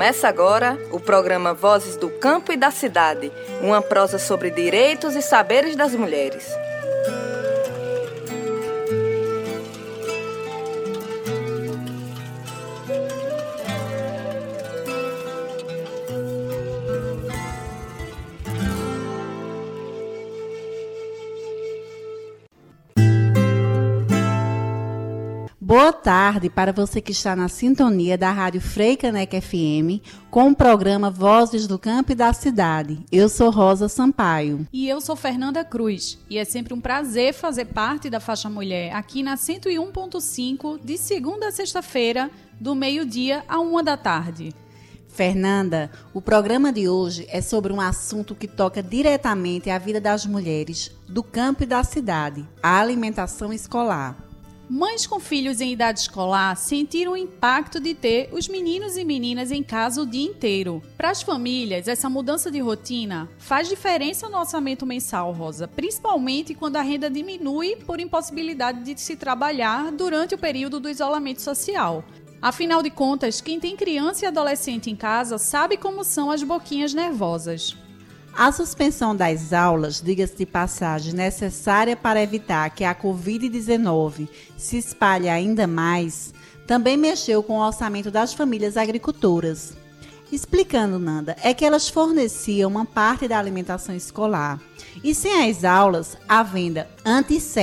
Começa agora o programa Vozes do Campo e da Cidade, uma prosa sobre direitos e saberes das mulheres. Tarde para você que está na sintonia da Rádio Freicanec FM com o programa Vozes do Campo e da Cidade. Eu sou Rosa Sampaio. E eu sou Fernanda Cruz. E é sempre um prazer fazer parte da Faixa Mulher aqui na 101.5 de segunda a sexta-feira, do meio-dia a uma da tarde. Fernanda, o programa de hoje é sobre um assunto que toca diretamente a vida das mulheres do campo e da cidade, a alimentação escolar. Mães com filhos em idade escolar sentiram o impacto de ter os meninos e meninas em casa o dia inteiro. Para as famílias, essa mudança de rotina faz diferença no orçamento mensal, Rosa, principalmente quando a renda diminui por impossibilidade de se trabalhar durante o período do isolamento social. Afinal de contas, quem tem criança e adolescente em casa sabe como são as boquinhas nervosas. A suspensão das aulas, diga-se de passagem, necessária para evitar que a Covid-19 se espalhe ainda mais, também mexeu com o orçamento das famílias agricultoras. Explicando, Nanda, é que elas forneciam uma parte da alimentação escolar. E sem as aulas, a venda antes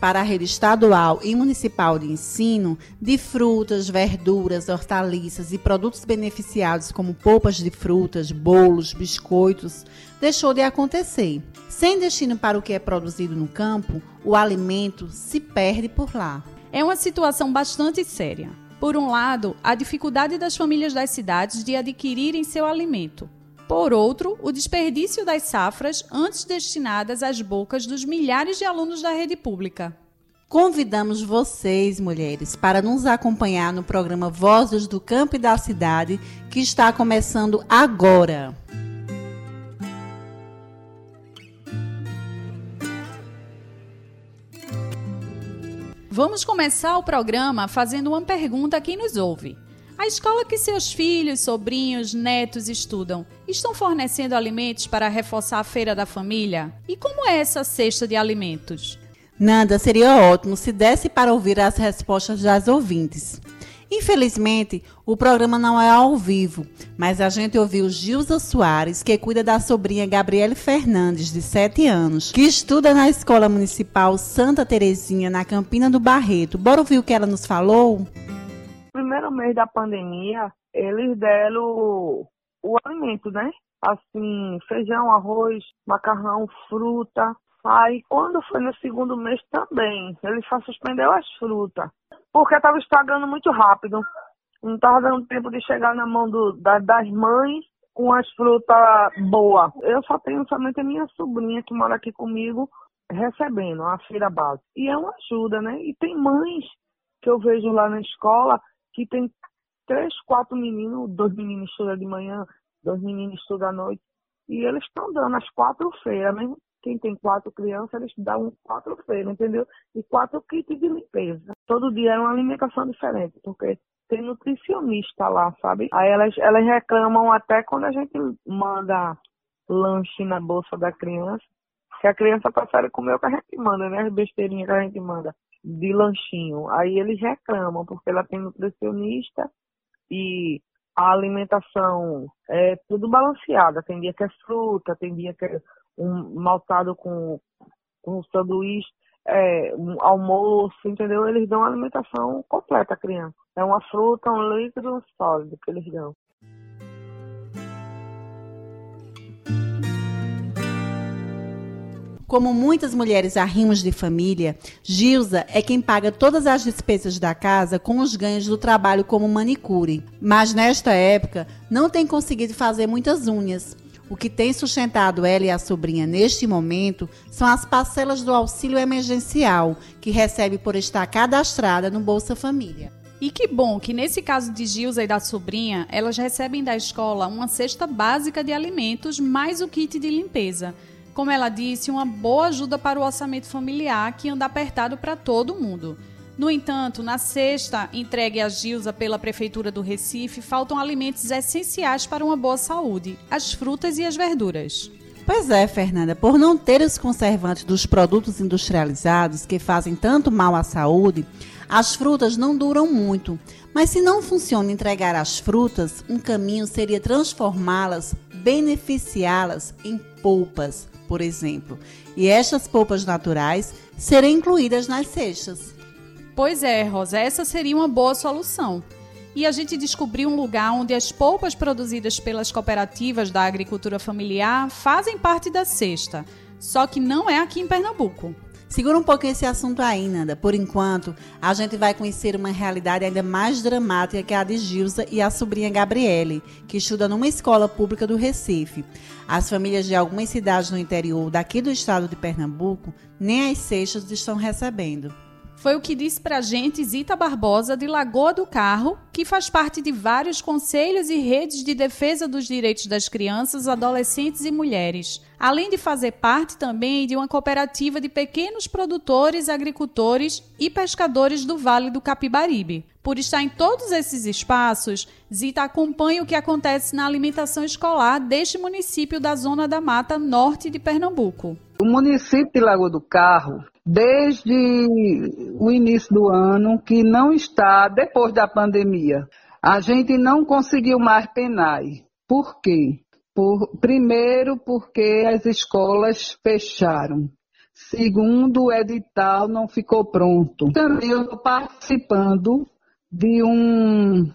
para a rede estadual e municipal de ensino de frutas, verduras, hortaliças e produtos beneficiados como polpas de frutas, bolos, biscoitos, deixou de acontecer. Sem destino para o que é produzido no campo, o alimento se perde por lá. É uma situação bastante séria. Por um lado, a dificuldade das famílias das cidades de adquirirem seu alimento. Por outro, o desperdício das safras antes destinadas às bocas dos milhares de alunos da rede pública. Convidamos vocês, mulheres, para nos acompanhar no programa Vozes do Campo e da Cidade, que está começando agora. Vamos começar o programa fazendo uma pergunta a quem nos ouve. A escola que seus filhos, sobrinhos, netos estudam estão fornecendo alimentos para reforçar a feira da família? E como é essa cesta de alimentos? Nanda, seria ótimo se desse para ouvir as respostas das ouvintes. Infelizmente, o programa não é ao vivo, mas a gente ouviu Gilza Soares, que cuida da sobrinha Gabriele Fernandes, de 7 anos, que estuda na Escola Municipal Santa Terezinha, na Campina do Barreto. Bora ouvir o que ela nos falou? Primeiro mês da pandemia, eles deram o alimento, né? Assim, feijão, arroz, macarrão, fruta. Aí, quando foi no segundo mês também, ele só suspendeu as frutas porque estava estragando muito rápido. Não estava dando tempo de chegar na mão do, da, das mães com as frutas boas. Eu só tenho somente a minha sobrinha que mora aqui comigo recebendo a feira base. E é uma ajuda, né? E tem mães que eu vejo lá na escola que tem três, quatro meninos, dois meninos estudam de manhã, dois meninos estudam à noite. E eles estão dando as quatro feiras, mesmo quem tem quatro crianças, eles dão quatro feiras, entendeu? E quatro kits de limpeza. Todo dia é uma alimentação diferente, porque tem nutricionista lá, sabe? Aí elas, elas reclamam até quando a gente manda lanche na bolsa da criança, que a criança prefere comer o que a gente manda, né? As besteirinhas que a gente manda de lanchinho. Aí eles reclamam, porque ela tem nutricionista e a alimentação é tudo balanceada. Tem dia que é fruta, tem dia que é um maltado com, com sanduíche, é, um almoço, entendeu? Eles dão alimentação completa à criança. É uma fruta, um líquido um sólido que eles dão. Como muitas mulheres arrimos de família, Gilza é quem paga todas as despesas da casa com os ganhos do trabalho como manicure. Mas nesta época não tem conseguido fazer muitas unhas o que tem sustentado ela e a sobrinha neste momento são as parcelas do auxílio emergencial que recebe por estar cadastrada no Bolsa Família. E que bom que nesse caso de Gilza e da sobrinha, elas recebem da escola uma cesta básica de alimentos mais o kit de limpeza. Como ela disse, uma boa ajuda para o orçamento familiar que anda apertado para todo mundo. No entanto, na sexta entregue a Gilza pela Prefeitura do Recife, faltam alimentos essenciais para uma boa saúde: as frutas e as verduras. Pois é, Fernanda, por não ter os conservantes dos produtos industrializados que fazem tanto mal à saúde, as frutas não duram muito. Mas se não funciona entregar as frutas, um caminho seria transformá-las, beneficiá-las em polpas, por exemplo. E estas polpas naturais serem incluídas nas cestas. Pois é, Rosa, essa seria uma boa solução. E a gente descobriu um lugar onde as polpas produzidas pelas cooperativas da agricultura familiar fazem parte da cesta. Só que não é aqui em Pernambuco. Segura um pouco esse assunto aí, Nanda. Por enquanto, a gente vai conhecer uma realidade ainda mais dramática que a de Gilza e a sobrinha Gabriele, que estuda numa escola pública do Recife. As famílias de algumas cidades no interior daqui do estado de Pernambuco nem as cestas estão recebendo. Foi o que disse para a gente Zita Barbosa, de Lagoa do Carro, que faz parte de vários conselhos e redes de defesa dos direitos das crianças, adolescentes e mulheres. Além de fazer parte também de uma cooperativa de pequenos produtores, agricultores e pescadores do Vale do Capibaribe. Por estar em todos esses espaços, Zita acompanha o que acontece na alimentação escolar deste município da Zona da Mata Norte de Pernambuco. O município de Lagoa do Carro desde o início do ano que não está depois da pandemia. A gente não conseguiu mais PENAI. Por quê? Por, primeiro, porque as escolas fecharam. Segundo, o edital não ficou pronto. Também eu estou participando de um,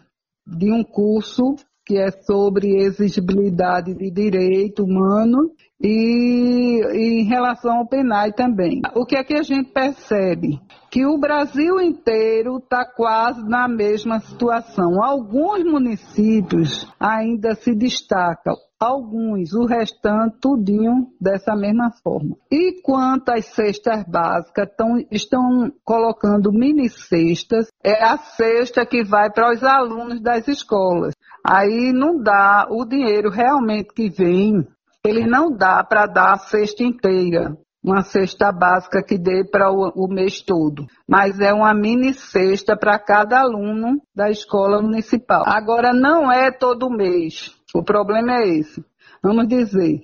de um curso que é sobre exigibilidade de direito humano e, em relação ao PENAI também. O que é que a gente percebe? Que o Brasil inteiro está quase na mesma situação. Alguns municípios ainda se destacam, alguns, o restante tudinho dessa mesma forma. E quanto às cestas básicas, tão, estão colocando mini cestas, é a cesta que vai para os alunos das escolas. Aí não dá o dinheiro realmente que vem ele não dá para dar a cesta inteira, uma cesta básica que dê para o, o, mês todo, mas é uma mini cesta para cada aluno da escola municipal. Agora, não é todo mês, o problema é esse. Vamos dizer,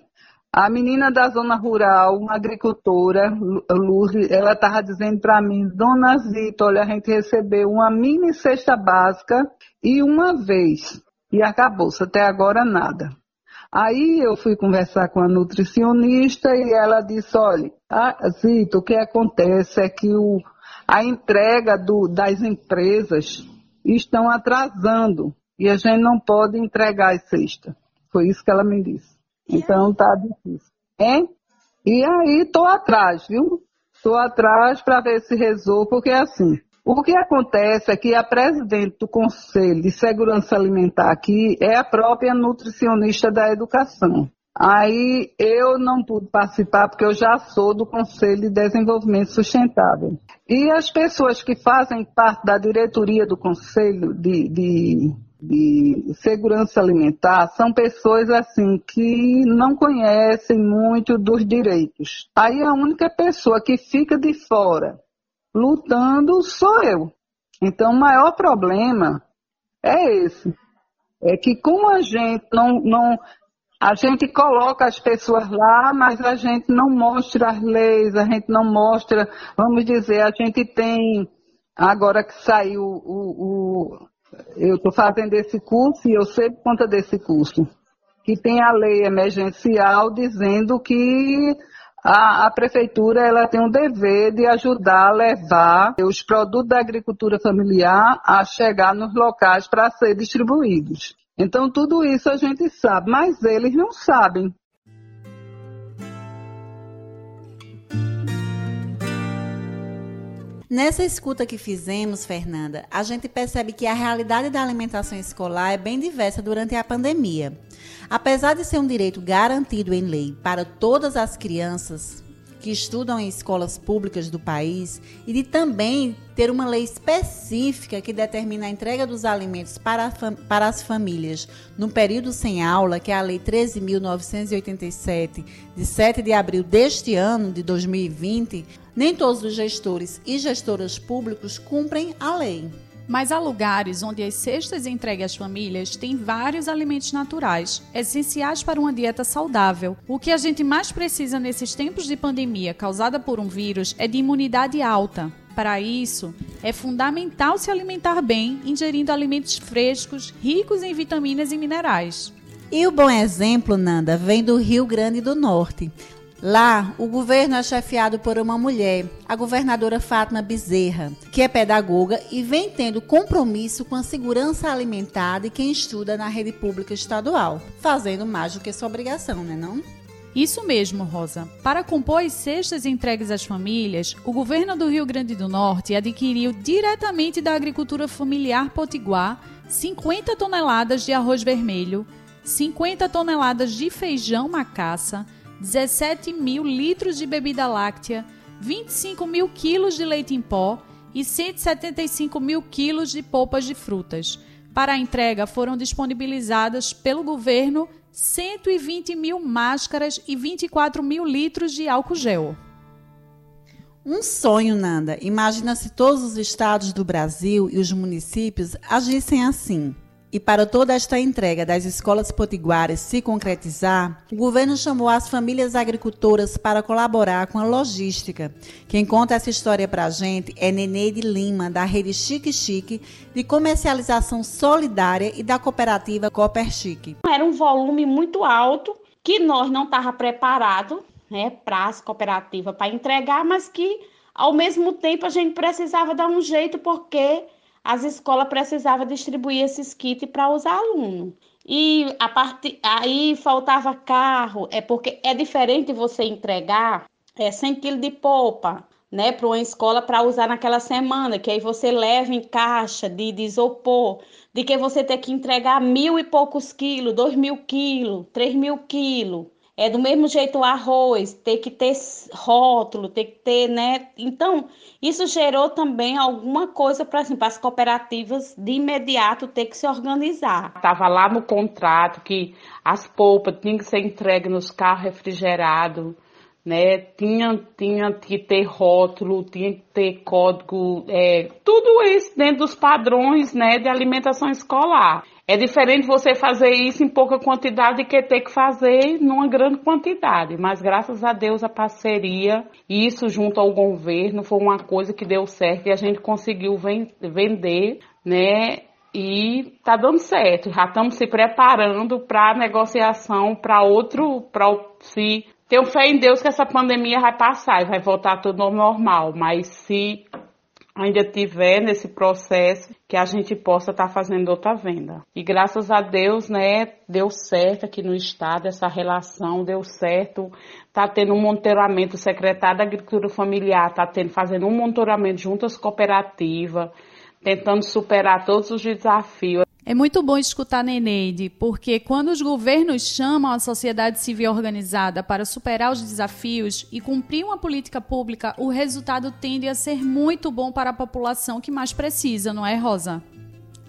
a menina da zona rural, uma agricultora, Luz, ela estava dizendo para mim, Dona Zita, olha, a gente recebeu uma mini cesta básica e uma vez. E acabou-se, até agora nada. Aí eu fui conversar com a nutricionista e ela disse, olha, ah, Zito, o que acontece é que o, a entrega do, das empresas estão atrasando e a gente não pode entregar as cestas. Foi isso que ela me disse. Então tá difícil. Hein? E aí tô atrás, viu? Tô atrás para ver se resolve, porque é assim, o que acontece é que a presidente do Conselho de Segurança Alimentar aqui é a própria nutricionista da educação. Aí eu não pude participar porque eu já sou do Conselho de Desenvolvimento Sustentável. E as pessoas que fazem parte da diretoria do Conselho de, de, de Segurança Alimentar são pessoas assim que não conhecem muito dos direitos. Aí a única pessoa que fica de fora lutando sou eu. Então, o maior problema é esse. É que como a gente não, não a gente coloca as pessoas lá, mas a gente não mostra as leis, a gente não mostra, vamos dizer, a gente tem, agora que saiu o, o eu estou fazendo esse curso e eu sei por conta desse curso, que tem a lei emergencial dizendo que a, a, prefeitura ela tem um dever de ajudar a levar os produtos da agricultura familiar a chegar nos locais para ser distribuídos. Então tudo isso a gente sabe, mas eles não sabem. Nessa escuta que fizemos, Fernanda, a gente percebe que a realidade da alimentação escolar é bem diversa durante a pandemia. Apesar de ser um direito garantido em lei para todas as crianças, que estudam em escolas públicas do país e de também ter uma lei específica que determina a entrega dos alimentos para, para as famílias no período sem aula, que é a Lei 13.987, de 7 de abril deste ano, de 2020, nem todos os gestores e gestoras públicos cumprem a lei. Mas há lugares onde as cestas entregues às famílias têm vários alimentos naturais, essenciais para uma dieta saudável. O que a gente mais precisa nesses tempos de pandemia causada por um vírus é de imunidade alta. Para isso, é fundamental se alimentar bem, ingerindo alimentos frescos, ricos em vitaminas e minerais. E o bom exemplo, Nanda, vem do Rio Grande do Norte. Lá, o governo é chefiado por uma mulher, a governadora Fátima Bezerra, que é pedagoga e vem tendo compromisso com a segurança alimentar de quem estuda na rede pública estadual, fazendo mais do que sua obrigação, né não? Isso mesmo, Rosa. Para compor as cestas entregues às famílias, o governo do Rio Grande do Norte adquiriu diretamente da agricultura familiar potiguar 50 toneladas de arroz vermelho, 50 toneladas de feijão macaça, 17 mil litros de bebida láctea, 25 mil quilos de leite em pó e 175 mil quilos de polpas de frutas. Para a entrega foram disponibilizadas pelo governo 120 mil máscaras e 24 mil litros de álcool gel. Um sonho, Nanda. Imagina se todos os estados do Brasil e os municípios agissem assim. E para toda esta entrega das escolas potiguares se concretizar, o governo chamou as famílias agricultoras para colaborar com a logística. Quem conta essa história para a gente é Neneide Lima, da rede Chique Chique, de comercialização solidária e da cooperativa Cooper Chique. Era um volume muito alto que nós não estava preparado né, para as cooperativas para entregar, mas que ao mesmo tempo a gente precisava dar um jeito porque as escolas precisavam distribuir esses kits para os alunos. E a parte, aí faltava carro, é porque é diferente você entregar é, 100 quilos de polpa, né, para uma escola para usar naquela semana, que aí você leva em caixa de, de isopor, de que você ter que entregar mil e poucos quilos, dois mil quilos, três mil quilos. É do mesmo jeito o arroz, tem que ter rótulo, tem que ter, né? Então, isso gerou também alguma coisa para assim, as cooperativas de imediato ter que se organizar. Estava lá no contrato que as polpas tinham que ser entregues nos carros refrigerados, né? Tinha, tinha que ter rótulo, tinha que ter código, é, tudo isso dentro dos padrões, né, de alimentação escolar. É diferente você fazer isso em pouca quantidade que ter que fazer numa grande quantidade. Mas graças a Deus a parceria, isso junto ao governo, foi uma coisa que deu certo e a gente conseguiu vender, né? E tá dando certo. Já estamos se preparando para negociação para outro, para se tenho fé em Deus que essa pandemia vai passar e vai voltar tudo ao normal. Mas se ainda tiver nesse processo que a gente possa estar tá fazendo outra venda. E graças a Deus, né, deu certo aqui no estado essa relação, deu certo. Tá tendo um monitoramento, o secretário da Agricultura Familiar tá tendo fazendo um monitoramento junto às cooperativas, tentando superar todos os desafios. É muito bom escutar Neneide, porque quando os governos chamam a sociedade civil organizada para superar os desafios e cumprir uma política pública, o resultado tende a ser muito bom para a população que mais precisa, não é, Rosa?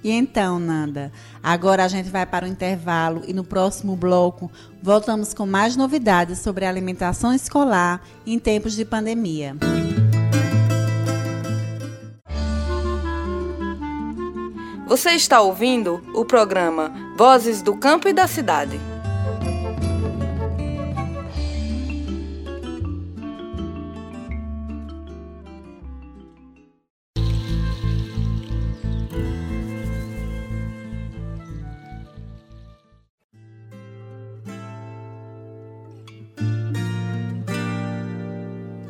E então, Nanda, agora a gente vai para o intervalo e no próximo bloco voltamos com mais novidades sobre alimentação escolar em tempos de pandemia. Você está ouvindo o programa Vozes do Campo e da Cidade.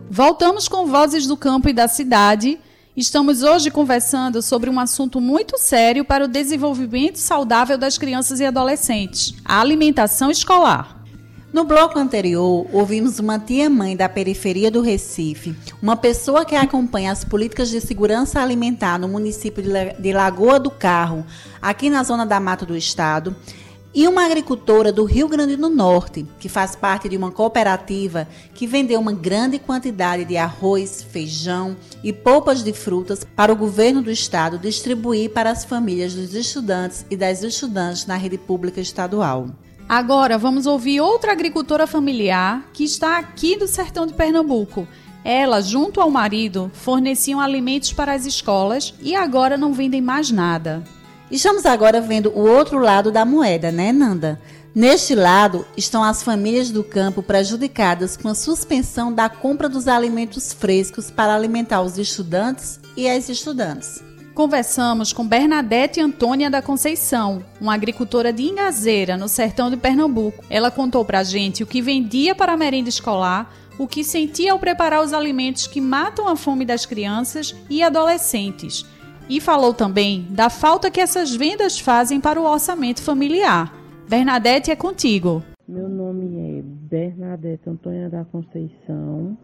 Voltamos com Vozes do Campo e da Cidade Estamos hoje conversando sobre um assunto muito sério para o desenvolvimento saudável das crianças e adolescentes: a alimentação escolar. No bloco anterior, ouvimos uma tia-mãe da periferia do Recife, uma pessoa que acompanha as políticas de segurança alimentar no município de Lagoa do Carro, aqui na zona da Mata do Estado, e uma agricultora do Rio Grande do Norte, que faz parte de uma cooperativa que vendeu uma grande quantidade de arroz, feijão e polpas de frutas para o governo do estado distribuir para as famílias dos estudantes e das estudantes na rede pública estadual. Agora vamos ouvir outra agricultora familiar que está aqui do sertão de Pernambuco. Ela, junto ao marido, forneciam alimentos para as escolas e agora não vendem mais nada. Estamos agora vendo o outro lado da moeda, né, Nanda? Neste lado estão as famílias do campo prejudicadas com a suspensão da compra dos alimentos frescos para alimentar os estudantes e as estudantes. Conversamos com Bernadette Antônia da Conceição, uma agricultora de Ingazeira, no sertão de Pernambuco. Ela contou pra gente o que vendia para a merenda escolar, o que sentia ao preparar os alimentos que matam a fome das crianças e adolescentes e falou também da falta que essas vendas fazem para o orçamento familiar. Bernadette é contigo. Meu nome é Bernadette Antônia da Conceição,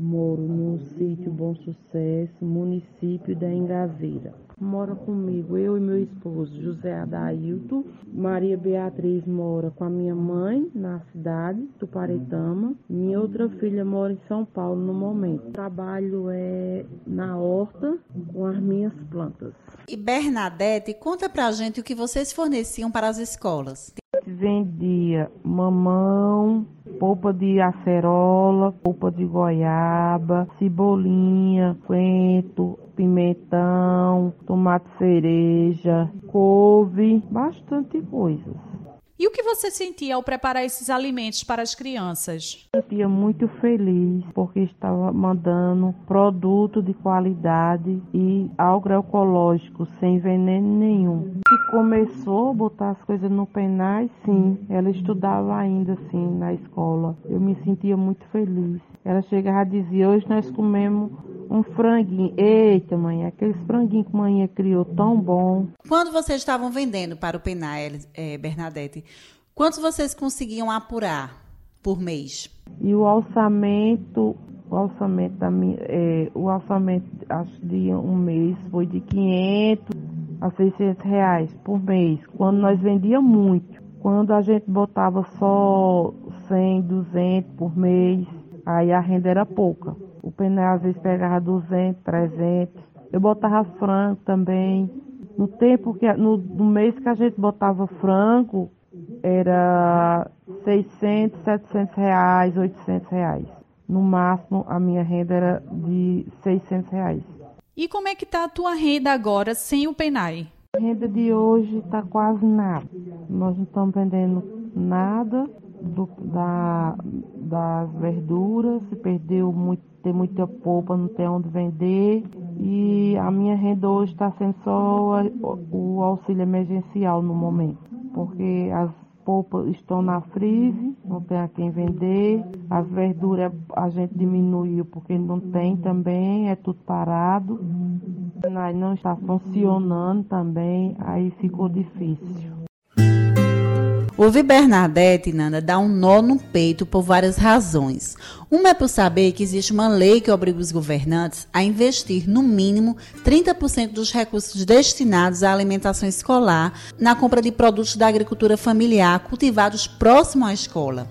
moro no sítio Bom Sucesso, município da Engazeira mora comigo, eu e meu esposo, José Adailto. Maria Beatriz mora com a minha mãe na cidade, Tuparetama. Minha outra filha mora em São Paulo no momento. O trabalho é na horta com as minhas plantas. E Bernadette, conta pra gente o que vocês forneciam para as escolas. Vendia mamão, polpa de acerola, polpa de goiaba, cebolinha, coentro, pimentão, tomate cereja, couve, bastante coisas. E o que você sentia ao preparar esses alimentos para as crianças? Eu sentia muito feliz porque estava mandando produto de qualidade e agroecológico, sem veneno nenhum. E começou a botar as coisas no penais, sim. Ela estudava ainda assim na escola. Eu me sentia muito feliz. Ela chegava e dizia: Hoje nós comemos um franguinho. Eita, mãe, aqueles franguinhos que a mãe criou tão bom. Quando vocês estavam vendendo para o Penal, é, Bernadette, quantos vocês conseguiam apurar por mês? E o orçamento, o orçamento da minha, é, o orçamento acho de um mês foi de 500 a 600 reais por mês, quando nós vendia muito. Quando a gente botava só 100, 200 por mês, aí a renda era pouca. O pneu às vezes pegava 200, 300. Eu botava frango também. No tempo que, no, no mês que a gente botava frango, era 600, 700 reais, 800 reais. No máximo, a minha renda era de 600 reais. E como é que tá a tua renda agora sem o PENAI? A renda de hoje está quase nada. Nós não estamos vendendo nada do, da, das verduras, se perdeu muito, tem muita polpa, não tem onde vender. E a minha renda hoje está sendo só o, o auxílio emergencial no momento, porque as polpas estão na frise, não tem a quem vender. As verduras a gente diminuiu porque não tem também, é tudo parado. Não está funcionando também, aí ficou difícil. Ouvir Bernadette, Nanda, dá um nó no peito por várias razões. Uma é por saber que existe uma lei que obriga os governantes a investir, no mínimo, 30% dos recursos destinados à alimentação escolar na compra de produtos da agricultura familiar cultivados próximo à escola.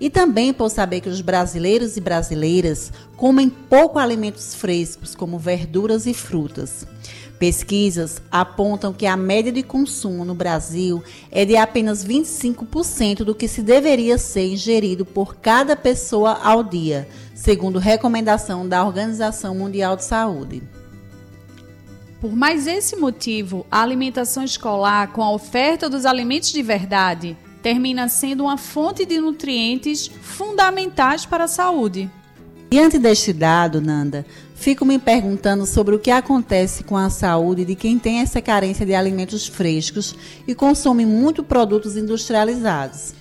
E também por saber que os brasileiros e brasileiras comem pouco alimentos frescos, como verduras e frutas. Pesquisas apontam que a média de consumo no Brasil é de apenas 25% do que se deveria ser ingerido por cada pessoa ao dia, segundo recomendação da Organização Mundial de Saúde. Por mais esse motivo, a alimentação escolar, com a oferta dos alimentos de verdade, termina sendo uma fonte de nutrientes fundamentais para a saúde. Diante deste dado, Nanda, fico me perguntando sobre o que acontece com a saúde de quem tem essa carência de alimentos frescos e consome muito produtos industrializados.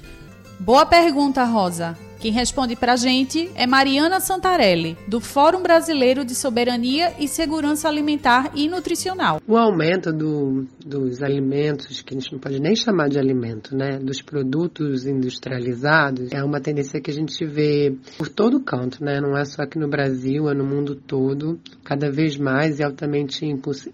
Boa pergunta, Rosa. Quem responde para a gente é Mariana Santarelli, do Fórum Brasileiro de Soberania e Segurança Alimentar e Nutricional. O aumento do, dos alimentos, que a gente não pode nem chamar de alimento, né? Dos produtos industrializados, é uma tendência que a gente vê por todo canto, né? Não é só aqui no Brasil, é no mundo todo, cada vez mais e altamente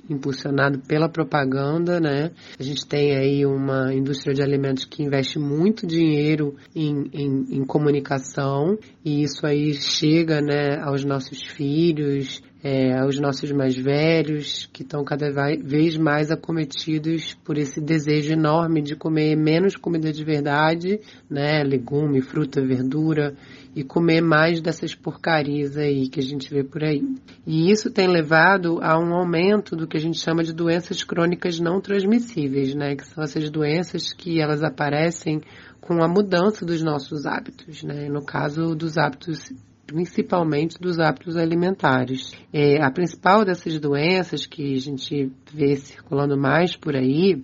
impulsionado pela propaganda, né? A gente tem aí uma indústria de alimentos que investe muito dinheiro em, em, em comunicação educação e isso aí chega né, aos nossos filhos, é, aos nossos mais velhos, que estão cada vez mais acometidos por esse desejo enorme de comer menos comida de verdade, né, legume, fruta, verdura, e comer mais dessas porcarias aí que a gente vê por aí. E isso tem levado a um aumento do que a gente chama de doenças crônicas não transmissíveis, né, que são essas doenças que elas aparecem com a mudança dos nossos hábitos, né? No caso dos hábitos principalmente dos hábitos alimentares. É, a principal dessas doenças que a gente vê circulando mais por aí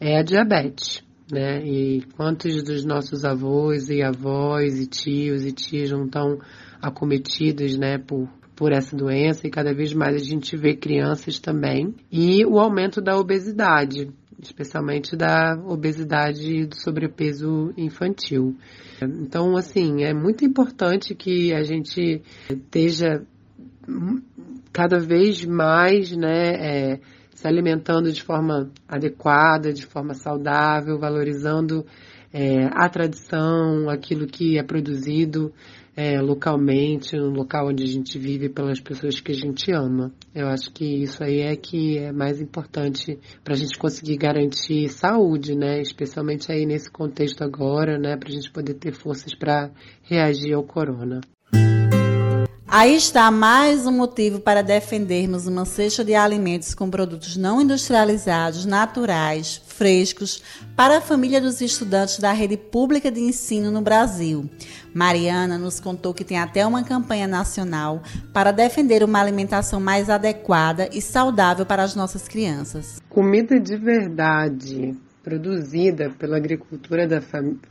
é a diabetes. Né? E quantos dos nossos avós e avós e tios e tias não estão acometidos né, por, por essa doença e cada vez mais a gente vê crianças também. E o aumento da obesidade especialmente da obesidade e do sobrepeso infantil. Então, assim, é muito importante que a gente esteja cada vez mais, né, é, se alimentando de forma adequada, de forma saudável, valorizando é, a tradição, aquilo que é produzido é, localmente, no local onde a gente vive, pelas pessoas que a gente ama. Eu acho que isso aí é que é mais importante para a gente conseguir garantir saúde, né? Especialmente aí nesse contexto agora, né? Para a gente poder ter forças para reagir ao corona. Aí está mais um motivo para defendermos uma cesta de alimentos com produtos não industrializados, naturais, frescos, para a família dos estudantes da rede pública de ensino no Brasil. Mariana nos contou que tem até uma campanha nacional para defender uma alimentação mais adequada e saudável para as nossas crianças. Comida de verdade produzida pela agricultura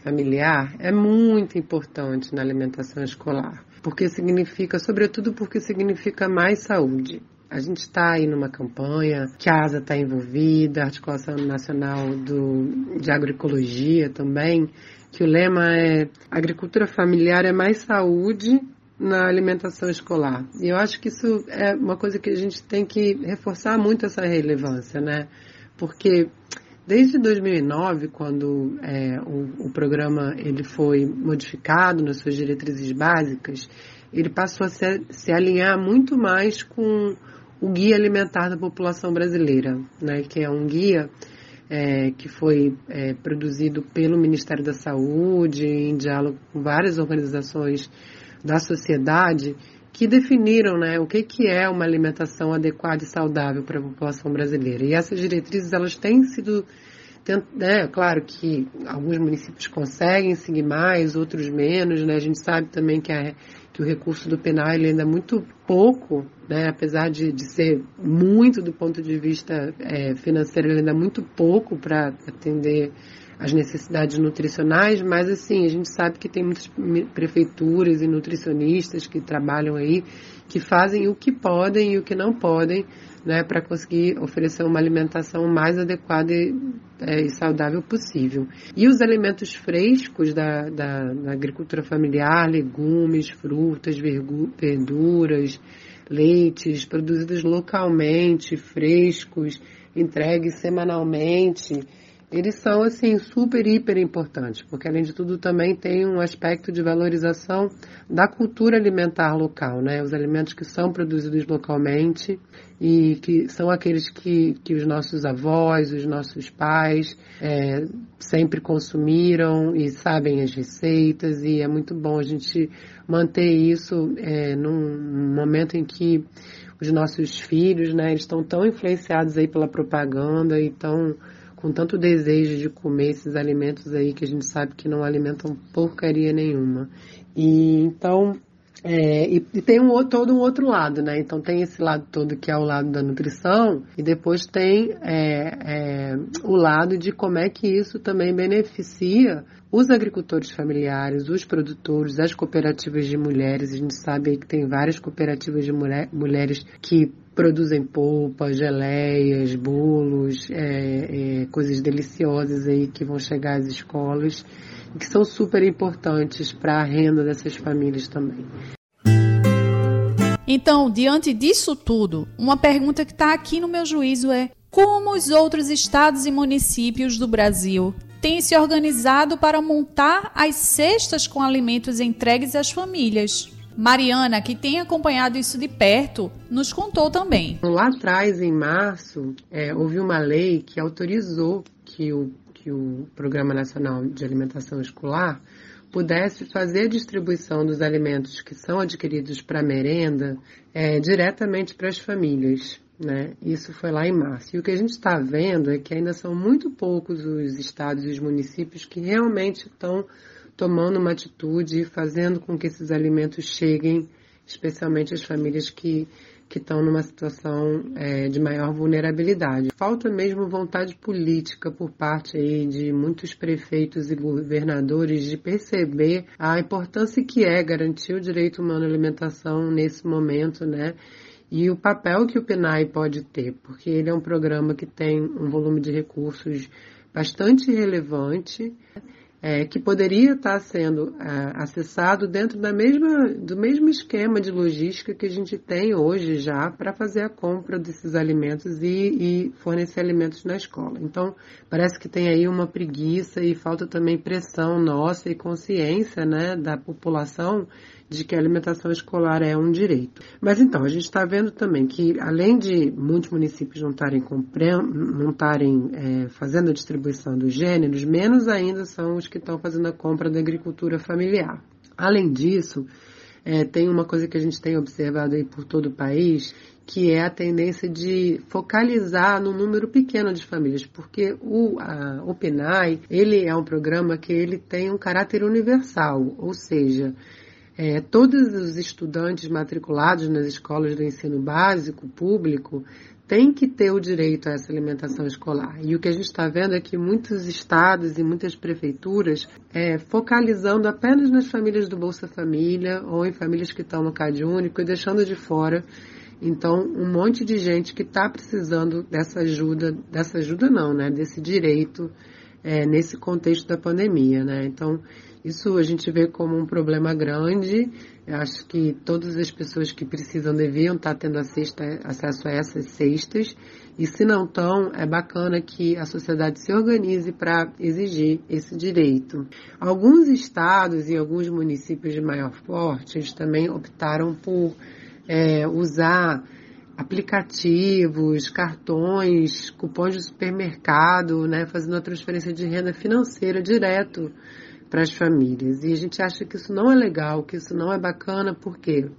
familiar é muito importante na alimentação escolar porque significa, sobretudo porque significa mais saúde. A gente está aí numa campanha, que a ASA está envolvida, a Articulação Nacional do, de Agroecologia também, que o lema é agricultura familiar é mais saúde na alimentação escolar. E eu acho que isso é uma coisa que a gente tem que reforçar muito essa relevância, né? Porque Desde 2009, quando é, o, o, programa ele foi modificado nas suas diretrizes básicas, ele passou a se, se alinhar muito mais com o Guia Alimentar da População Brasileira, né, que é um guia é, que foi é, produzido pelo Ministério da Saúde, em diálogo com várias organizações da sociedade, que definiram né, o que, que é uma alimentação adequada e saudável para a população brasileira. E essas diretrizes elas têm sido, né, claro que alguns municípios conseguem seguir mais, outros menos. Né, a gente sabe também que, a, que o recurso do penal ele ainda é muito pouco, né, apesar de, de ser muito do ponto de vista é, financeiro, ele ainda é muito pouco para atender as necessidades nutricionais, mas assim, a gente sabe que tem muitas prefeituras e nutricionistas que trabalham aí, que fazem o que podem e o que não podem, né, para conseguir oferecer uma alimentação mais adequada e, é, e, saudável possível. E os alimentos frescos da, da, da agricultura familiar, legumes, frutas, verduras, leites, produzidos localmente, frescos, entregues semanalmente, eles são assim super hiper importantes, porque além de tudo também tem um aspecto de valorização da cultura alimentar local, né? Os alimentos que são produzidos localmente e que são aqueles que, que os nossos avós, os nossos pais é, sempre consumiram e sabem as receitas e é muito bom a gente manter isso é, num momento em que os nossos filhos, né, eles estão tão influenciados aí pela propaganda e tão com tanto desejo de comer esses alimentos aí que a gente sabe que não alimentam porcaria nenhuma. E então É, e, e, tem um, todo um outro lado, né? Então tem esse lado todo que é o lado da nutrição e depois tem é, é, o lado de como é que isso também beneficia os agricultores familiares, os produtores, as cooperativas de mulheres. A gente sabe que tem várias cooperativas de mulher, mulheres que produzem polpa, geleias, bolos, é, é, coisas deliciosas aí que vão chegar às escolas e que são super importantes para a renda dessas famílias também. Então, diante disso tudo, uma pergunta que está aqui no meu juízo é: como os outros estados e municípios do Brasil têm se organizado para montar as cestas com alimentos entregues às famílias? Mariana, que tem acompanhado isso de perto, nos contou também. Lá atrás, em março, é, houve uma lei que autorizou que o, que o Programa Nacional de Alimentação Escolar pudesse fazer distribuição dos alimentos que são adquiridos para merenda é, diretamente para as famílias. Né? Isso foi lá em março. E o que a gente está vendo é que ainda são muito poucos os estados e os municípios que realmente estão tomando uma atitude fazendo com que esses alimentos cheguem, especialmente às famílias que que estão numa situação é, de maior vulnerabilidade. Falta mesmo vontade política por parte aí de muitos prefeitos e governadores de perceber a importância que é garantir o direito humano à alimentação nesse momento, né? E o papel que o PNAE pode ter, porque ele é um programa que tem um volume de recursos bastante relevante é, que poderia estar sendo é, acessado dentro da mesma, do mesmo esquema de logística que a gente tem hoje já para fazer a compra desses alimentos e, e, fornecer alimentos na escola. Então, parece que tem aí uma preguiça e falta também pressão nossa e consciência né, da população de que a alimentação escolar é um direito. Mas então, a gente está vendo também que, além de muitos municípios não estarem é, fazendo a distribuição dos gêneros, menos ainda são os que estão fazendo a compra da agricultura familiar. Além disso, é, tem uma coisa que a gente tem observado aí por todo o país, que é a tendência de focalizar no número pequeno de famílias, porque o, a, o PNAE, ele é um programa que ele tem um caráter universal, ou seja, é, todos os estudantes matriculados nas escolas do ensino básico público têm que ter o direito a essa alimentação escolar. E o que a gente está vendo é que muitos estados e muitas prefeituras é, focalizando apenas nas famílias do Bolsa Família ou em famílias que estão no CAD único e deixando de fora então, um monte de gente que está precisando dessa ajuda, dessa ajuda não, né? Desse direito é, nesse contexto da pandemia, né? Então, isso a gente vê como um problema grande. Eu acho que todas as pessoas que precisam deviam estar tendo acesso a essas cestas. E se não estão, é bacana que a sociedade se organize para exigir esse direito. Alguns estados e alguns municípios de maior porte também optaram por é, usar aplicativos, cartões, cupons de supermercado, né, fazendo a transferência de renda financeira direto para as famílias. E a gente acha que isso não é legal, que isso não é bacana, por quê?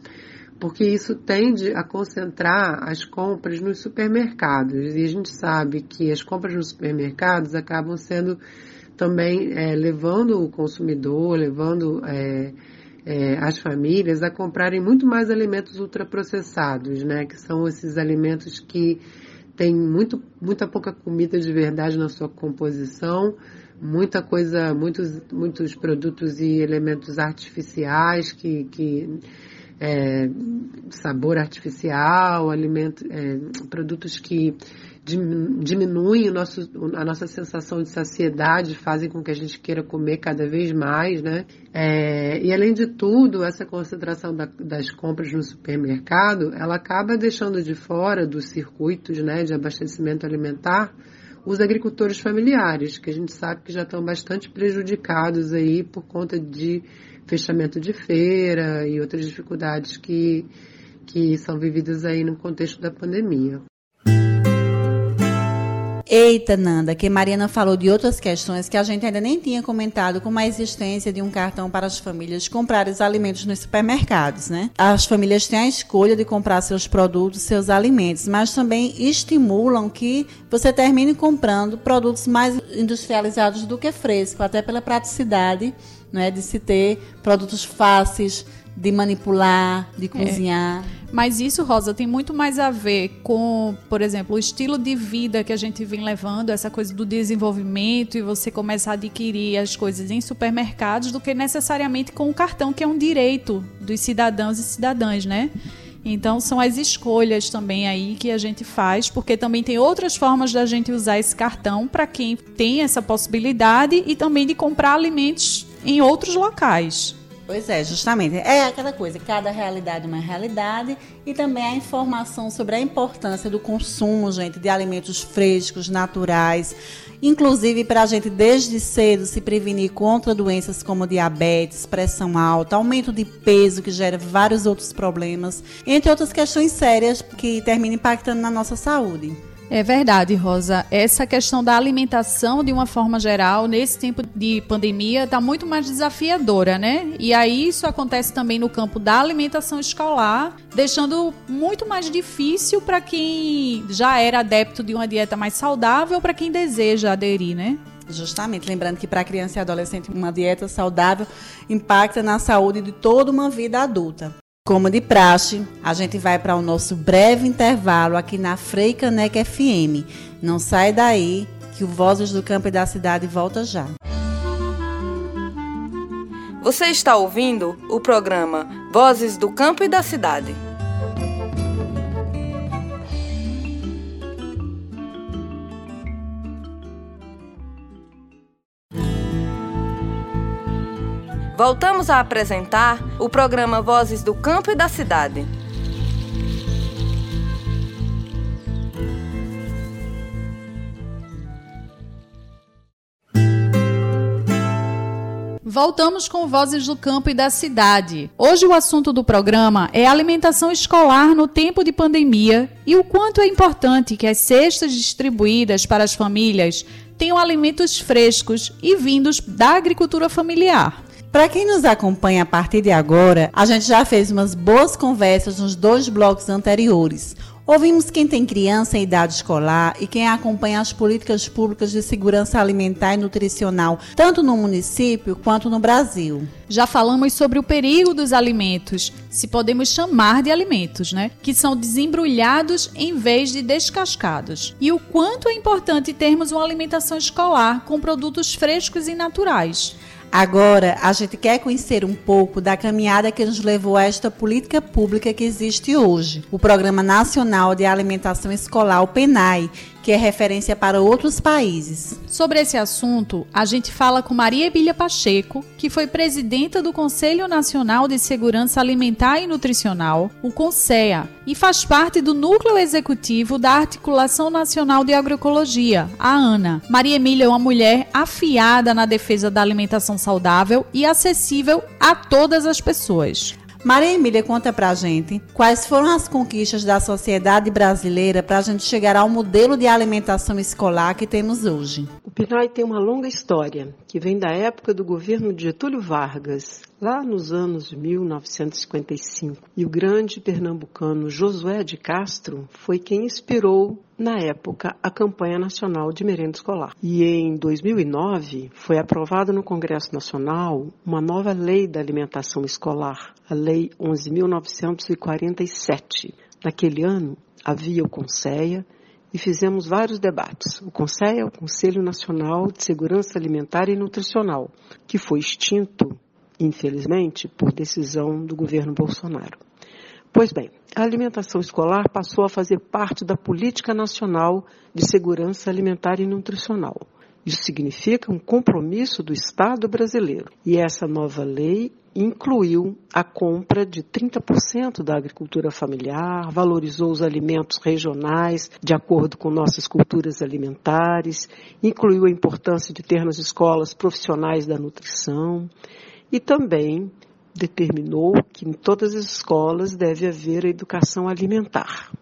Porque isso tende a concentrar as compras nos supermercados. E a gente sabe que as compras nos supermercados acabam sendo também é, levando o consumidor, levando é, é, as famílias a comprarem muito mais alimentos ultraprocessados, né? Que são esses alimentos que têm muito, muita pouca comida de verdade na sua composição, muita coisa, muitos, muitos produtos e elementos artificiais que, que é, sabor artificial, alimento, é, produtos que diminuem o nosso, a nossa sensação de saciedade, fazem com que a gente queira comer cada vez mais, né? É, e além de tudo, essa concentração da, das compras no supermercado, ela acaba deixando de fora dos circuitos, né, de abastecimento alimentar os agricultores familiares, que a gente sabe que já estão bastante prejudicados aí por conta de fechamento de feira e outras dificuldades que, que são vividas aí no contexto da pandemia. Eita, Nanda, que Mariana falou de outras questões que a gente ainda nem tinha comentado, como a existência de um cartão para as famílias comprarem os alimentos nos supermercados, né? As famílias têm a escolha de comprar seus produtos, seus alimentos, mas também estimulam que você termine comprando produtos mais industrializados do que fresco, até pela praticidade, né, de se ter produtos fáceis de manipular, de cozinhar. É. Mas isso, Rosa, tem muito mais a ver com, por exemplo, o estilo de vida que a gente vem levando, essa coisa do desenvolvimento e você começar a adquirir as coisas em supermercados, do que necessariamente com o cartão, que é um direito dos cidadãos e cidadãs, né? Então são as escolhas também aí que a gente faz, porque também tem outras formas da gente usar esse cartão para quem tem essa possibilidade e também de comprar alimentos em outros locais. Pois é, justamente. É aquela coisa, cada realidade é uma realidade e também a informação sobre a importância do consumo, gente, de alimentos frescos, naturais, inclusive para a gente desde cedo se prevenir contra doenças como diabetes, pressão alta, aumento de peso que gera vários outros problemas, entre outras questões sérias que terminam impactando na nossa saúde. É verdade, Rosa. Essa questão da alimentação, de uma forma geral, nesse tempo de pandemia, está muito mais desafiadora, né? E aí isso acontece também no campo da alimentação escolar, deixando muito mais difícil para quem já era adepto de uma dieta mais saudável, para quem deseja aderir, né? Justamente, lembrando que para criança e adolescente uma dieta saudável impacta na saúde de toda uma vida adulta. Como de praxe, a gente vai para o nosso breve intervalo aqui na Frei Caneca FM. Não sai daí, que o Vozes do Campo e da Cidade volta já. Você está ouvindo o programa Vozes do Campo e da Cidade. Voltamos a apresentar o programa Vozes do Campo e da Cidade. Voltamos com Vozes do Campo e da Cidade. Hoje o assunto do programa é alimentação escolar no tempo de pandemia e o quanto é importante que as cestas distribuídas para as famílias tenham alimentos frescos e vindos da agricultura familiar. Para quem nos acompanha a partir de agora, a gente já fez umas boas conversas nos dois blocos anteriores. Ouvimos quem tem criança em idade escolar e quem acompanha as políticas públicas de segurança alimentar e nutricional, tanto no município quanto no Brasil. Já falamos sobre o perigo dos alimentos, se podemos chamar de alimentos, né? Que são desembrulhados em vez de descascados. E o quanto é importante termos uma alimentação escolar com produtos frescos e naturais. Agora, a gente quer conhecer um pouco da caminhada que nos levou a esta política pública que existe hoje, o Programa Nacional de Alimentação Escolar, o PENAI, que é referência para outros países. Sobre esse assunto, a gente fala com Maria Emília Pacheco, que foi presidenta do Conselho Nacional de Segurança Alimentar e Nutricional, o CONSEA, e faz parte do núcleo executivo da Articulação Nacional de Agroecologia, a ANA. Maria Emília é uma mulher afiada na defesa da alimentação saudável e acessível a todas as pessoas. Maria Emília conta pra gente quais foram as conquistas da sociedade brasileira para a gente chegar ao modelo de alimentação escolar que temos hoje. O PNAE tem uma longa história que vem da época do governo de Getúlio Vargas, lá nos anos 1955. E o grande pernambucano Josué de Castro foi quem inspirou, na época, a campanha nacional de merenda escolar. E em 2009 foi aprovada no Congresso Nacional uma nova lei da alimentação escolar, a Lei 11.947. Naquele ano havia o CONSEA, e fizemos vários debates. O CONSEA é o Conselho Nacional de Segurança Alimentar e Nutricional, que foi extinto infelizmente, por decisão do governo Bolsonaro. Pois bem, a alimentação escolar passou a fazer parte da Política Nacional de Segurança Alimentar e Nutricional. Isso significa um compromisso do Estado brasileiro. E essa nova lei incluiu a compra de 30% da agricultura familiar, valorizou os alimentos regionais de acordo com nossas culturas alimentares, incluiu a importância de ter nas escolas profissionais da nutrição e também determinou que em todas as escolas deve haver a educação alimentar.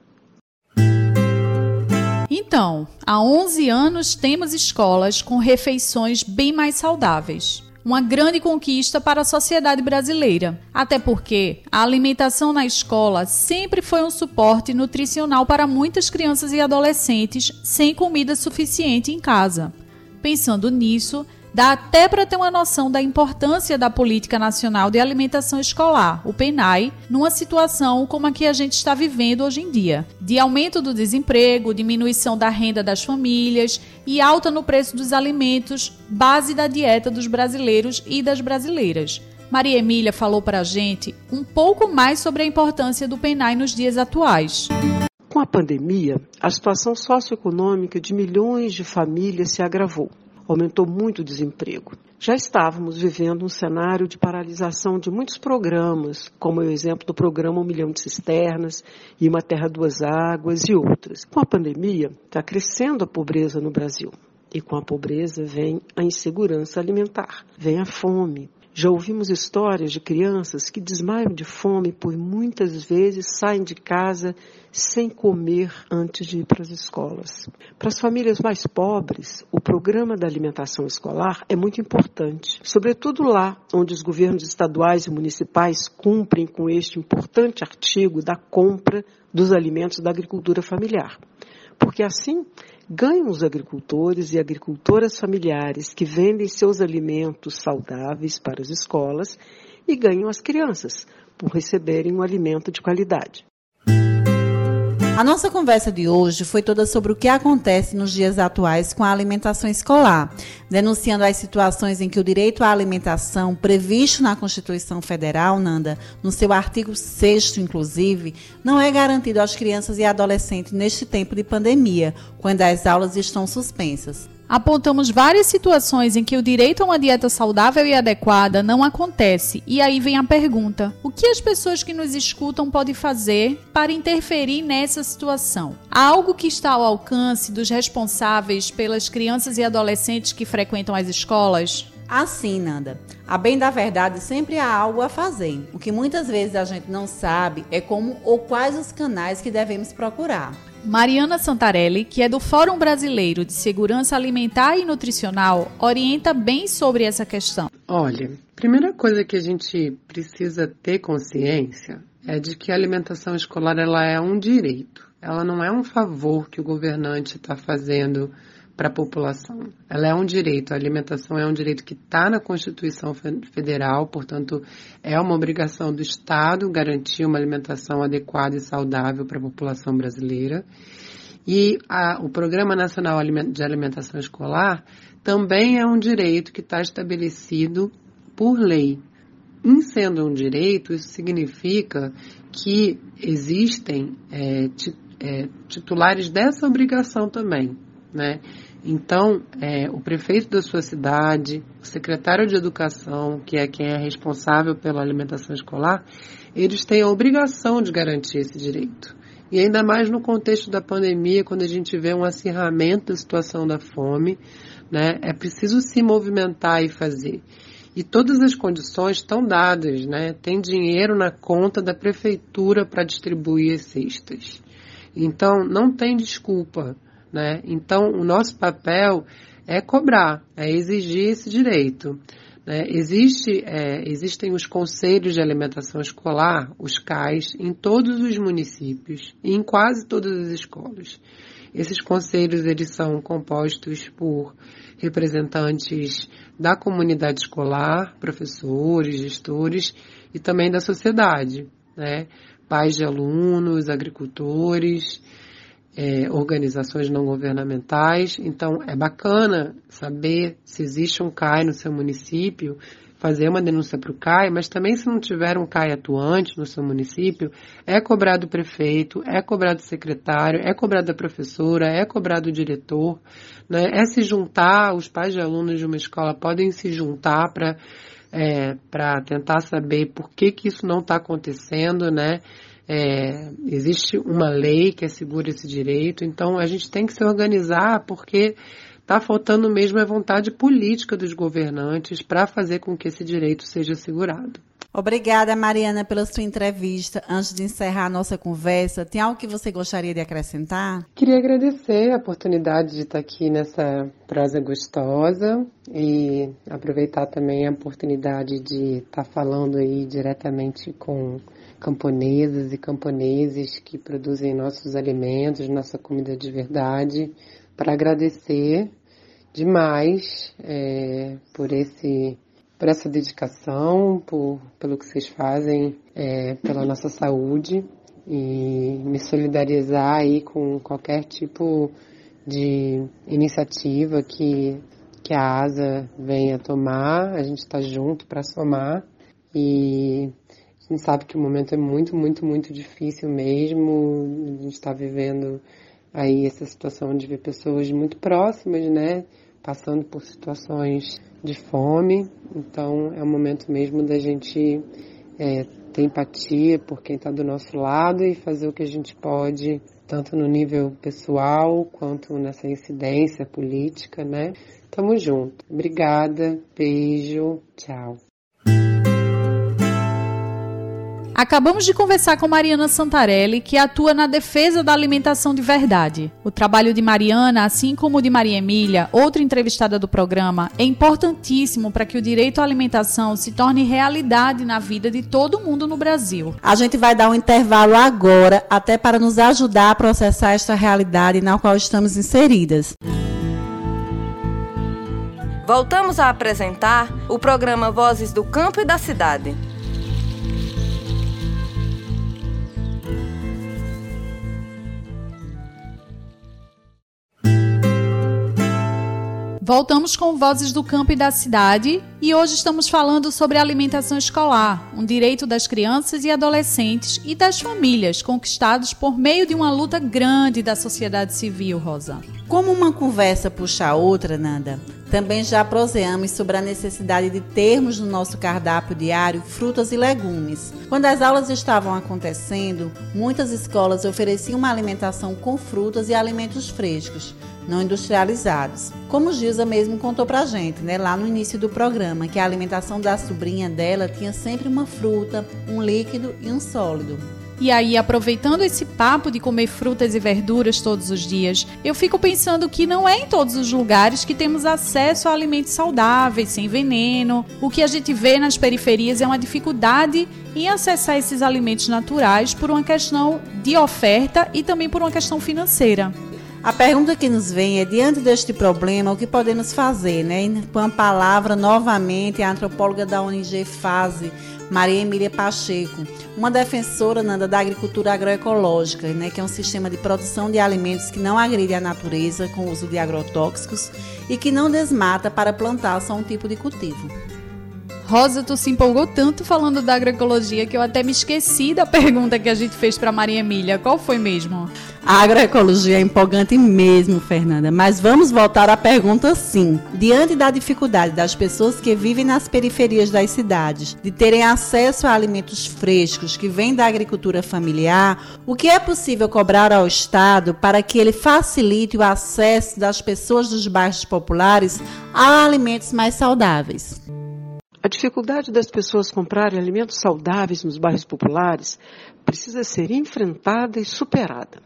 Então, há 11 anos temos escolas com refeições bem mais saudáveis. Uma grande conquista para a sociedade brasileira, até porque a alimentação na escola sempre foi um suporte nutricional para muitas crianças e adolescentes sem comida suficiente em casa. Pensando nisso, Dá até para ter uma noção da importância da Política Nacional de Alimentação Escolar, o PENAI, numa situação como a que a gente está vivendo hoje em dia, de aumento do desemprego, diminuição da renda das famílias e alta no preço dos alimentos, base da dieta dos brasileiros e das brasileiras. Maria Emília falou para a gente um pouco mais sobre a importância do PENAI nos dias atuais. Com a pandemia, a situação socioeconômica de milhões de famílias se agravou aumentou muito o desemprego. Já estávamos vivendo um cenário de paralisação de muitos programas, como o exemplo do programa Um Milhão de Cisternas e Uma Terra Duas Águas e outras. Com a pandemia, está crescendo a pobreza no Brasil. E com a pobreza vem a insegurança alimentar, vem a fome, já ouvimos histórias de crianças que desmaiam de fome por muitas vezes saem de casa sem comer antes de ir para as escolas. Para as famílias mais pobres, o programa da alimentação escolar é muito importante, sobretudo lá onde os governos estaduais e municipais cumprem com este importante artigo da compra dos alimentos da agricultura familiar. Porque assim ganham os agricultores e agricultoras familiares que vendem seus alimentos saudáveis para as escolas e ganham as crianças por receberem um alimento de qualidade. A nossa conversa de hoje foi toda sobre o que acontece nos dias atuais com a alimentação escolar, denunciando as situações em que o direito à alimentação, previsto na Constituição Federal, Nanda, no seu artigo 6 inclusive, não é garantido às crianças e adolescentes neste tempo de pandemia, quando as aulas estão suspensas. Apontamos várias situações em que o direito a uma dieta saudável e adequada não acontece. E aí vem a pergunta: o que as pessoas que nos escutam podem fazer para interferir nessa situação? Há algo que está ao alcance dos responsáveis pelas crianças e adolescentes que frequentam as escolas? Assim, Nanda, a bem da verdade sempre há algo a fazer. O que muitas vezes a gente não sabe é como ou quais os canais que devemos procurar. Mariana Santarelli, que é do Fórum Brasileiro de Segurança Alimentar e Nutricional, orienta bem sobre essa questão. Olha, primeira coisa que a gente precisa ter consciência é de que a alimentação escolar ela é um direito. Ela não é um favor que o governante está fazendo para a população. Ela é um direito, a alimentação é um direito que está na Constituição Federal, portanto, é uma obrigação do Estado garantir uma alimentação adequada e saudável para a população brasileira. E a, o Programa Nacional de Alimentação Escolar também é um direito que está estabelecido por lei. Em sendo um direito, isso significa que existem é, titulares dessa obrigação também. Né? Então, é, o prefeito da sua cidade, o secretário de educação, que é quem é responsável pela alimentação escolar, eles têm a obrigação de garantir esse direito. E ainda mais no contexto da pandemia, quando a gente vê um acirramento da situação da fome, né, é preciso se movimentar e fazer. E todas as condições estão dadas, né? Tem dinheiro na conta da prefeitura para distribuir as cestas. Então, não tem desculpa. Né? Então, o nosso papel é cobrar, é exigir esse direito. Né? Existe, é, existem os conselhos de alimentação escolar, os CAIS, em todos os municípios e em quase todas as escolas. Esses conselhos eles são compostos por representantes da comunidade escolar, professores, gestores e também da sociedade, né? pais de alunos, agricultores, é, organizações não governamentais. Então, é bacana saber se existe um CAI no seu município, fazer uma denúncia para o CAI, mas também se não tiver um CAI atuante no seu município, é cobrado o prefeito, é cobrado o secretário, é cobrado a professora, é cobrado o diretor, né? é se juntar, os pais de alunos de uma escola podem se juntar para é, para tentar saber por que, que isso não está acontecendo, né? É, existe uma lei que assegura esse direito, então a gente tem que se organizar porque está faltando mesmo a vontade política dos governantes para fazer com que esse direito seja assegurado. Obrigada, Mariana, pela sua entrevista. Antes de encerrar a nossa conversa, tem algo que você gostaria de acrescentar? Queria agradecer a oportunidade de estar aqui nessa prosa gostosa e aproveitar também a oportunidade de estar falando aí diretamente com camponesas e camponeses que produzem nossos alimentos, nossa comida de verdade, para agradecer demais é, por esse por essa dedicação, por, pelo que vocês fazem é, pela nossa saúde e me solidarizar aí com qualquer tipo de iniciativa que, que a ASA venha tomar. A gente está junto para somar e a gente sabe que o momento é muito, muito, muito difícil mesmo. A gente está vivendo aí essa situação de ver pessoas muito próximas, né? Passando por situações de fome. Então é o momento mesmo da gente é, ter empatia por quem está do nosso lado e fazer o que a gente pode, tanto no nível pessoal quanto nessa incidência política, né? Tamo junto. Obrigada, beijo, tchau. Acabamos de conversar com Mariana Santarelli, que atua na defesa da alimentação de verdade. O trabalho de Mariana, assim como o de Maria Emília, outra entrevistada do programa, é importantíssimo para que o direito à alimentação se torne realidade na vida de todo mundo no Brasil. A gente vai dar um intervalo agora, até para nos ajudar a processar esta realidade na qual estamos inseridas. Voltamos a apresentar o programa Vozes do Campo e da Cidade. Voltamos com Vozes do Campo e da Cidade e hoje estamos falando sobre alimentação escolar, um direito das crianças e adolescentes e das famílias conquistados por meio de uma luta grande da sociedade civil, Rosa. Como uma conversa puxa a outra, Nanda, também já proseamos sobre a necessidade de termos no nosso cardápio diário frutas e legumes. Quando as aulas estavam acontecendo, muitas escolas ofereciam uma alimentação com frutas e alimentos frescos, não industrializados. Como Gilza mesmo contou pra gente, né, lá no início do programa, que a alimentação da sobrinha dela tinha sempre uma fruta, um líquido e um sólido. E aí, aproveitando esse papo de comer frutas e verduras todos os dias, eu fico pensando que não é em todos os lugares que temos acesso a alimentos saudáveis, sem veneno. O que a gente vê nas periferias é uma dificuldade em acessar esses alimentos naturais por uma questão de oferta e também por uma questão financeira. A pergunta que nos vem é: diante deste problema, o que podemos fazer? Né? Com a palavra, novamente, a antropóloga da ONG FASE, Maria Emília Pacheco, uma defensora Nanda, da agricultura agroecológica, né, que é um sistema de produção de alimentos que não agride a natureza com o uso de agrotóxicos e que não desmata para plantar só um tipo de cultivo. Rosa, tu se empolgou tanto falando da agroecologia que eu até me esqueci da pergunta que a gente fez para Maria Emília. Qual foi mesmo? A agroecologia é empolgante mesmo, Fernanda, mas vamos voltar à pergunta sim. Diante da dificuldade das pessoas que vivem nas periferias das cidades de terem acesso a alimentos frescos que vêm da agricultura familiar, o que é possível cobrar ao Estado para que ele facilite o acesso das pessoas dos bairros populares a alimentos mais saudáveis? A dificuldade das pessoas comprarem alimentos saudáveis nos bairros populares precisa ser enfrentada e superada.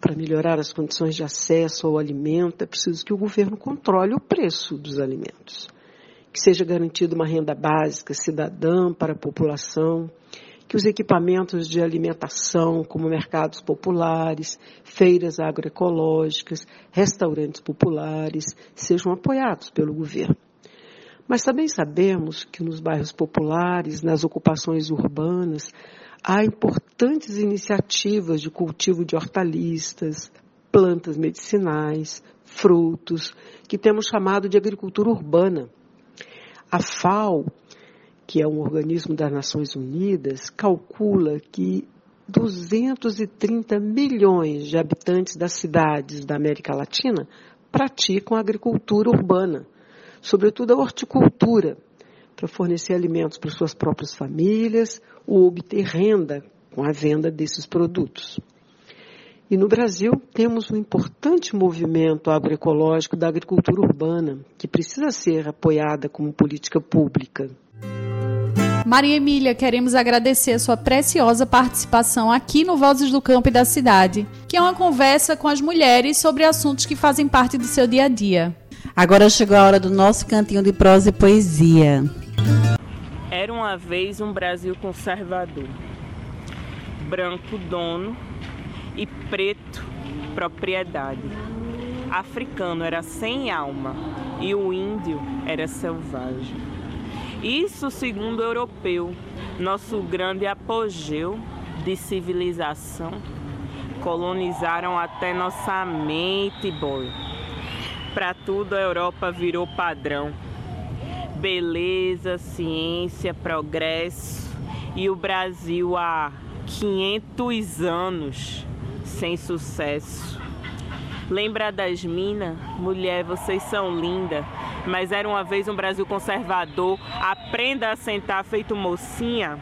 Para melhorar as condições de acesso ao alimento, é preciso que o governo controle o preço dos alimentos, que seja garantida uma renda básica cidadã para a população, que os equipamentos de alimentação, como mercados populares, feiras agroecológicas, restaurantes populares, sejam apoiados pelo governo. Mas também sabemos que nos bairros populares, nas ocupações urbanas, há importantes iniciativas de cultivo de hortaliças, plantas medicinais, frutos, que temos chamado de agricultura urbana. A FAO, que é um organismo das Nações Unidas, calcula que 230 milhões de habitantes das cidades da América Latina praticam agricultura urbana sobretudo a horticultura, para fornecer alimentos para suas próprias famílias ou obter renda com a venda desses produtos. E no Brasil temos um importante movimento agroecológico da agricultura urbana, que precisa ser apoiada como política pública. Maria Emília, queremos agradecer a sua preciosa participação aqui no Vozes do Campo e da Cidade, que é uma conversa com as mulheres sobre assuntos que fazem parte do seu dia a dia. Agora chegou a hora do nosso cantinho de prosa e poesia. Era uma vez um Brasil conservador, branco dono e preto propriedade. africano era sem alma e o índio era selvagem. Isso, segundo o europeu, nosso grande apogeu de civilização, colonizaram até nossa mente, boy. Para tudo a Europa virou padrão. Beleza, ciência, progresso e o Brasil há 500 anos sem sucesso. Lembra das minas? Mulher, vocês são lindas. Mas era uma vez um Brasil conservador. Aprenda a sentar feito mocinha.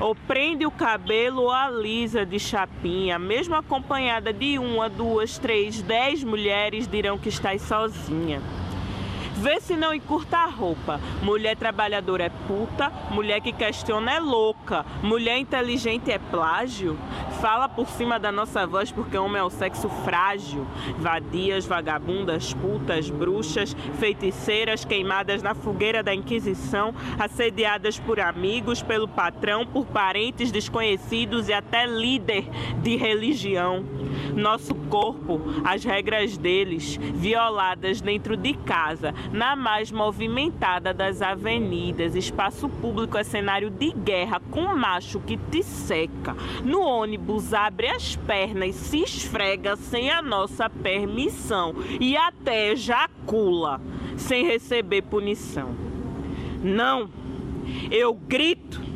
Ou prende o cabelo ou alisa de chapinha. Mesmo acompanhada de uma, duas, três, dez mulheres dirão que estás sozinha. Vê se não encurta a roupa. Mulher trabalhadora é puta, mulher que questiona é louca, mulher inteligente é plágio. Fala por cima da nossa voz porque homem é o sexo frágil. Vadias, vagabundas, putas, bruxas, feiticeiras queimadas na fogueira da Inquisição, assediadas por amigos, pelo patrão, por parentes desconhecidos e até líder de religião. Nosso corpo, as regras deles, violadas dentro de casa, na mais movimentada das avenidas. Espaço público é cenário de guerra com macho que te seca. No ônibus abre as pernas se esfrega sem a nossa permissão e até ejacula sem receber punição. Não, eu grito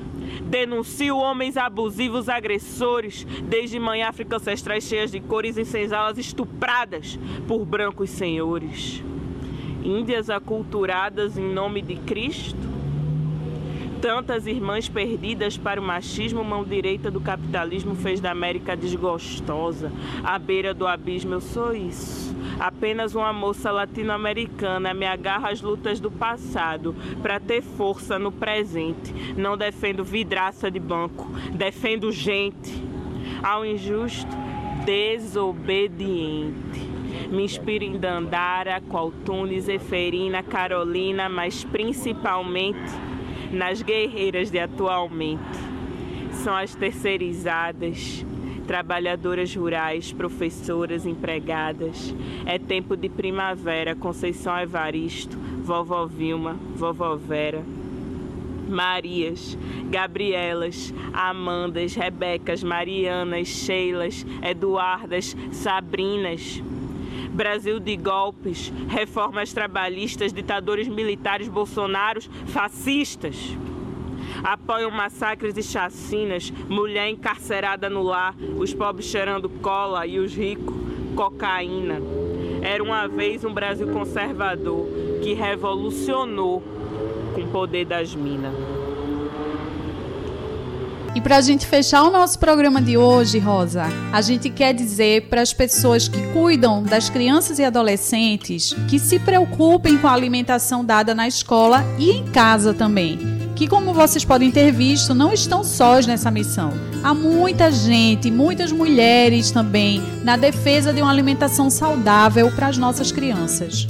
Denuncio homens abusivos, agressores, desde manhã África ancestrais cheias de cores em senzalas estupradas por brancos senhores. Índias aculturadas em nome de Cristo? Tantas irmãs perdidas para o machismo, mão direita do capitalismo fez da América desgostosa. À beira do abismo eu sou isso. Apenas uma moça latino-americana me agarra às lutas do passado para ter força no presente. Não defendo vidraça de banco, defendo gente. Ao injusto, desobediente. Me inspiro em Dandara, Qualtunes, Eferina, Carolina, mas principalmente nas guerreiras de atualmente. São as terceirizadas, trabalhadoras rurais, professoras, empregadas. É tempo de primavera, Conceição Evaristo, vovó Vilma, vovó Vera. Marias, Gabrielas, Amandas, Rebecas, Marianas, Sheilas, Eduardas, Sabrinas. Brasil de golpes, reformas trabalhistas, ditadores militares, bolsonaros, fascistas. Apoiam massacres e chacinas, mulher encarcerada no lar, os pobres cheirando cola e os ricos cocaína. Era uma vez um Brasil conservador que revolucionou com o poder das minas. E para a gente fechar o nosso programa de hoje, Rosa, a gente quer dizer para as pessoas que cuidam das crianças e adolescentes que se preocupem com a alimentação dada na escola e em casa também. Que, como vocês podem ter visto, não estão sós nessa missão. Há muita gente, muitas mulheres também, na defesa de uma alimentação saudável para as nossas crianças.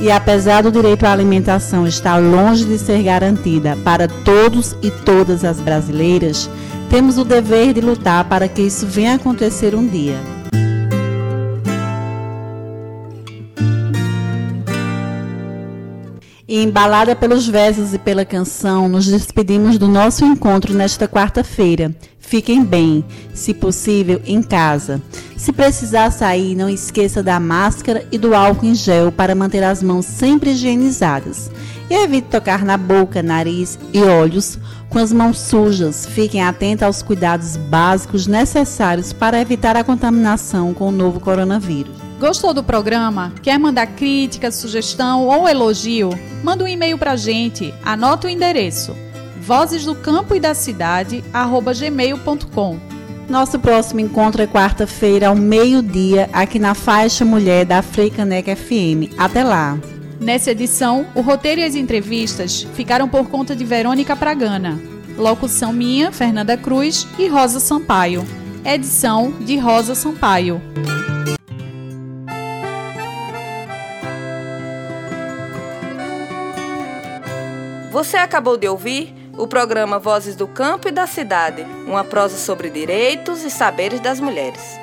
E apesar do direito à alimentação estar longe de ser garantida para todos e todas as brasileiras, temos o dever de lutar para que isso venha acontecer um dia. E embalada pelos versos e pela canção, nos despedimos do nosso encontro nesta quarta-feira. Fiquem bem, se possível, em casa. Se precisar sair, não esqueça da máscara e do álcool em gel para manter as mãos sempre higienizadas. E evite tocar na boca, nariz e olhos com as mãos sujas. Fiquem atentos aos cuidados básicos necessários para evitar a contaminação com o novo coronavírus. Gostou do programa? Quer mandar crítica, sugestão ou elogio? Manda um e-mail para a gente. Anota o endereço: vozes do campo e da cidade gmail.com. Nosso próximo encontro é quarta-feira ao meio-dia aqui na faixa Mulher da Freicanec FM. Até lá. Nessa edição, o roteiro e as entrevistas ficaram por conta de Verônica Pragana. Locução minha, Fernanda Cruz e Rosa Sampaio. Edição de Rosa Sampaio. Você acabou de ouvir o programa Vozes do Campo e da Cidade, uma prosa sobre direitos e saberes das mulheres.